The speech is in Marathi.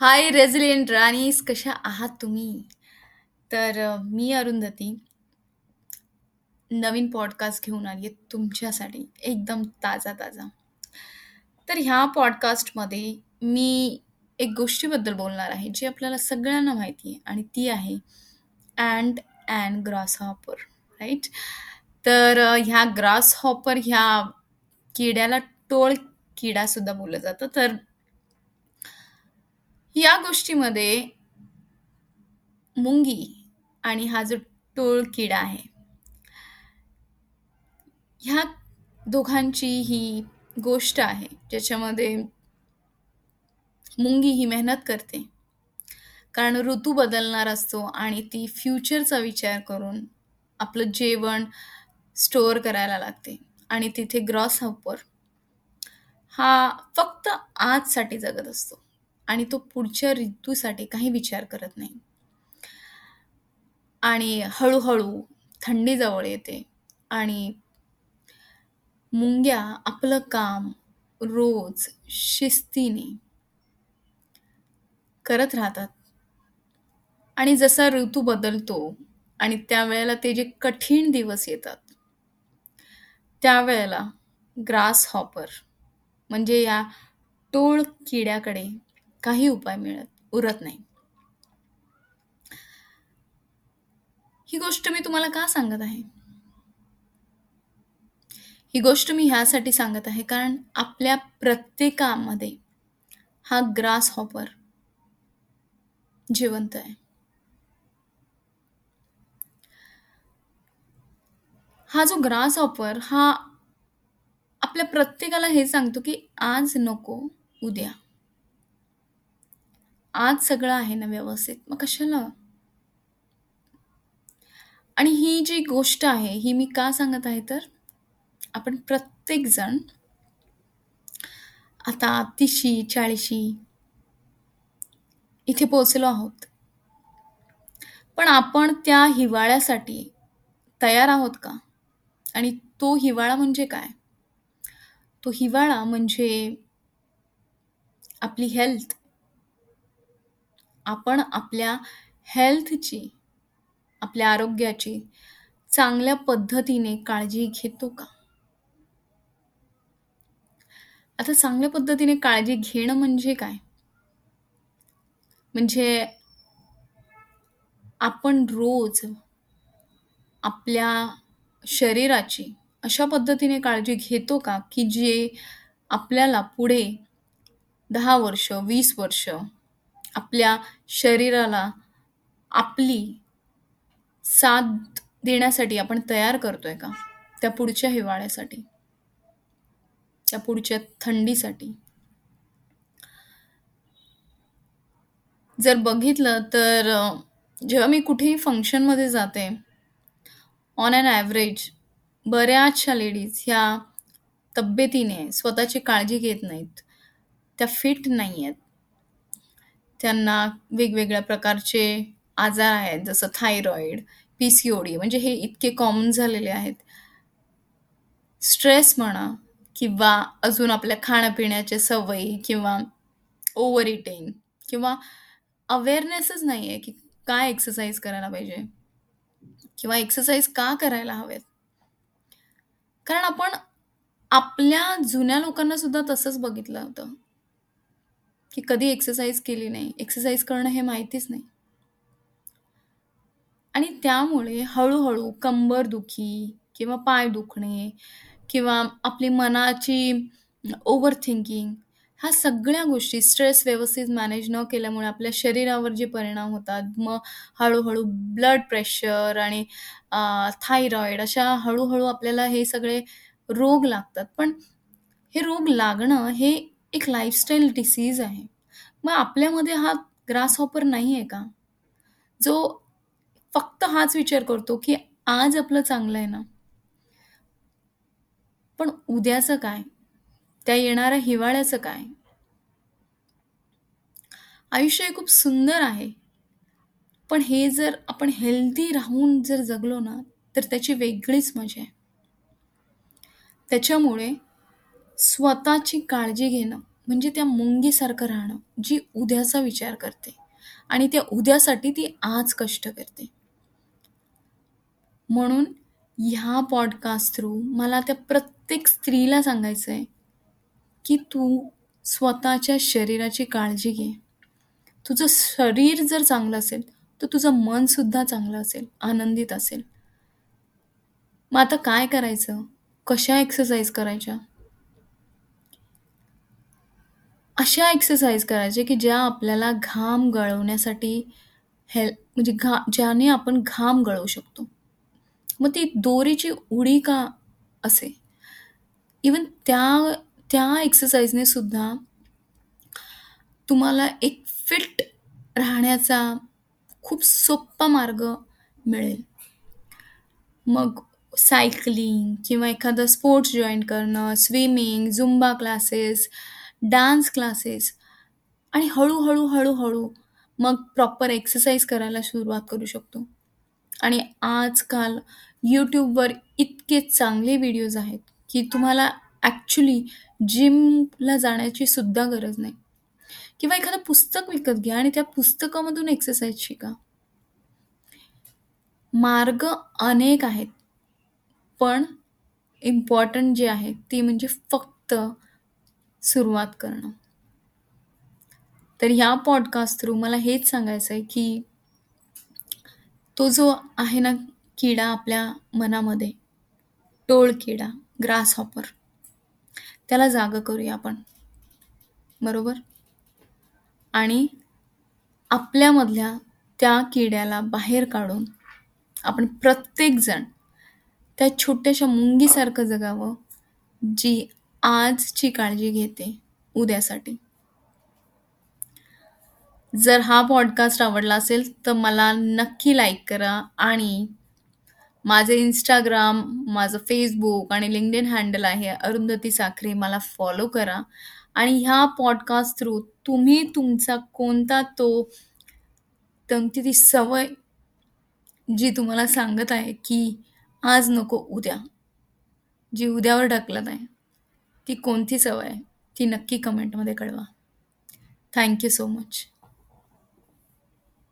हाय रेझिलियंट राणीस कशा आहात तुम्ही? तर अ, मी अरुंधती. नवीन पॉडकास्ट घेऊन आली आहे तुमच्यासाठी एकदम ताजा ताजा तर ह्या पॉडकास्टमध्ये मी एक गोष्टीबद्दल बोलणार आहे जी आपल्याला सगळ्यांना माहिती आहे आणि ती आहे and and grasshopper right तर अ, ह्या ग्रास हॉपर ह्या किड्याला टोळ किडासुद्धा बोललं जातं. तर या गोष्टीमध्ये मुंगी आणि हा जो टोळ किडा आहे ह्या दोघांची ही गोष्ट आहे ज्याच्यामध्ये मुंगी ही मेहनत करते. कारण ऋतू बदलणार असतो आणि ती फ्युचरचा विचार करून आपलं जेवण स्टोअर करायला लागते. आणि तिथे ग्रॉस हॉपर हा फक्त आजसाठी जगत असतो. आणि तो पुढच्या ऋतूसाठी काही विचार करत नाही. आणि हळूहळू थंडी जवळ येते आणि मुंग्या आपलं काम रोज शिस्तीने करत राहतात. आणि जसा ऋतू बदलतो आणि त्यावेळेला ते जे कठीण दिवस येतात त्यावेळेला ग्रास हॉपर म्हणजे या टोळ किड्याकडे काही उपाय मिळत उरत नाही. ही गोष्ट मी तुम्हाला का सांगत आहे? ही गोष्ट मी ह्यासाठी सांगत आहे कारण आपल्या प्रत्येकामध्ये हा ग्रास हॉपर जिवंत आहे. हा जो ग्रास हॉपर हा आपल्या प्रत्येकाला हे सांगतो की आज नको उद्या. आज सगळं आहे ना व्यवस्थित? मग कशाला? आणि ही जी गोष्ट आहे ही मी का सांगत आहे तर आपण प्रत्येक जण आता तिशी चाळीशी इथे पोचलो आहोत. पण आपण त्या हिवाळ्यासाठी तयार आहोत का? आणि तो हिवाळा म्हणजे काय? तो हिवाळा म्हणजे आपली हेल्थ आपण आपल्या हेल्थची आपल्या आरोग्याची चांगल्या पद्धतीने काळजी घेतो का? आता चांगल्या पद्धतीने काळजी घेणं म्हणजे काय? म्हणजे आपण रोज आपल्या शरीराची अशा पद्धतीने काळजी घेतो का की जे आपल्याला पुढे दहा वर्ष वीस वर्ष आपल्या शरीराला आपली साथ देण्यासाठी आपण तयार करतोय का? त्या पुढच्या हिवाळ्यासाठी त्या पुढच्या थंडीसाठी. जर बघितलं तर जेव्हा मी कुठेही फंक्शनमध्ये जाते ऑन अन ॲव्हरेज बऱ्याचशा लेडीज ह्या तब्येतीने स्वतःची काळजी घेत नाहीत. त्या फिट नाही आहेत त्यांना वेगवेगळ्या प्रकारचे आजार आहेत जसं thyroid P C O D म्हणजे हे इतके कॉमन झालेले आहेत. स्ट्रेस म्हणा किंवा अजून आपल्या खाण्यापिण्याच्या सवयी किंवा ओव्हर इटिंग किंवा अवेअरनेसच नाही आहे की काय एक्सरसाइज करायला पाहिजे किंवा एक्सरसाइज का करायला हवेत. कारण आपण आपल्या जुन्या लोकांना सुद्धा तसंच बघितलं होतं. की कधी एक्सरसाइज केली नाही. एक्सरसाइज करणं हे माहितीच नाही. आणि त्यामुळे हळूहळू कंबर दुखी किंवा पाय दुखणे किंवा आपली मनाची ओव्हर थिंकिंग ह्या सगळ्या गोष्टी स्ट्रेस व्यवस्थित मॅनेज न केल्यामुळे आपल्या शरीरावर जे परिणाम होतात मग हळूहळू ब्लड प्रेशर आणि थायरॉईड अशा हळूहळू आपल्याला हे सगळे रोग लागतात. पण हे रोग लागणं हे एक लाईफस्टाईल डिसीज आहे. मग आपल्यामध्ये हा ग्रास हॉपर नाही आहे का? जो फक्त हाच विचार करतो की आज आपलं चांगलं आहे ना. पण उद्याचं काय? त्या येणाऱ्या हिवाळ्याचं काय? आयुष्य हे खूप सुंदर आहे. पण हे जर आपण हेल्दी राहून जर जगलो ना तर त्याची वेगळीच मजा आहे. त्याच्यामुळे स्वतःची काळजी घेणं म्हणजे त्या मुंगीसारखं राहणं जी उद्याचा विचार करते. आणि त्या उद्यासाठी ती आज कष्ट करते. म्हणून ह्या पॉडकास्ट थ्रू मला त्या प्रत्येक स्त्रीला सांगायचं आहे की तू स्वतःच्या शरीराची काळजी घे. तुझं शरीर जर चांगलं असेल तर तुझं मन सुद्धा चांगलं असेल आनंदित असेल. मग आता काय करायचं? कशा एक्सरसाइज करायच्या? अशा एक्सरसाइज करायचे की ज्या आपल्याला घाम गळवण्यासाठी हेल म्हणजे घा ज्याने आपण घाम गळवू शकतो. मग ती दोरीची उडी का असे? इवन त्या त्या एक्सरसाइजने सुद्धा तुम्हाला एक फिट राहण्याचा खूप सोप्पा मार्ग मिळेल. मग सायकलिंग किंवा एखादं स्पोर्ट्स जॉईन करणं swimming Zumba classes dance classes. आणि हळूहळू हळूहळू मग प्रॉपर एक्सरसाइज करायला सुरुवात करू शकतो. आणि आजकाल यूट्यूबवर इतके चांगले व्हिडिओज आहेत की तुम्हाला ॲक्च्युली जिमला जाण्याची सुद्धा गरज नाही. किंवा एखादं पुस्तक विकत घ्या आणि त्या पुस्तकामधून एक्सरसाइज शिका. मार्ग अनेक आहेत. पण इम्पॉर्टंट जे आहे ते म्हणजे फक्त सुरुवात करणं. तर ह्या पॉडकास्ट थ्रू मला हेच सांगायचं आहे की तो जो आहे ना किडा आपल्या मनामध्ये टोळ किडा ग्रास हॉपर त्याला जाग करूया आपण. बरोबर? आणि आपल्यामधल्या त्या किड्याला बाहेर काढून आपण प्रत्येकजण त्या छोट्याशा मुंगीसारखं जगावं जी आजची काळजी घेते उद्यासाठी. जर हा पॉडकास्ट आवडला असेल तर मला नक्की लाईक करा आणि माझे इंस्टाग्राम माझं फेसबुक आणि लिंक्डइन हँडल आहे अरुंधती साखरे मला फॉलो करा. आणि ह्या पॉडकास्ट थ्रू तुम्ही तुमचा कोणता तो तुमची ती सवय जी तुम्हाला सांगत आहे की आज नको उद्या जी उद्यावर ढकलत आहे. ती कोणती सवय आहे? ती नक्की कमेंटमध्ये कळवा. Thank you so much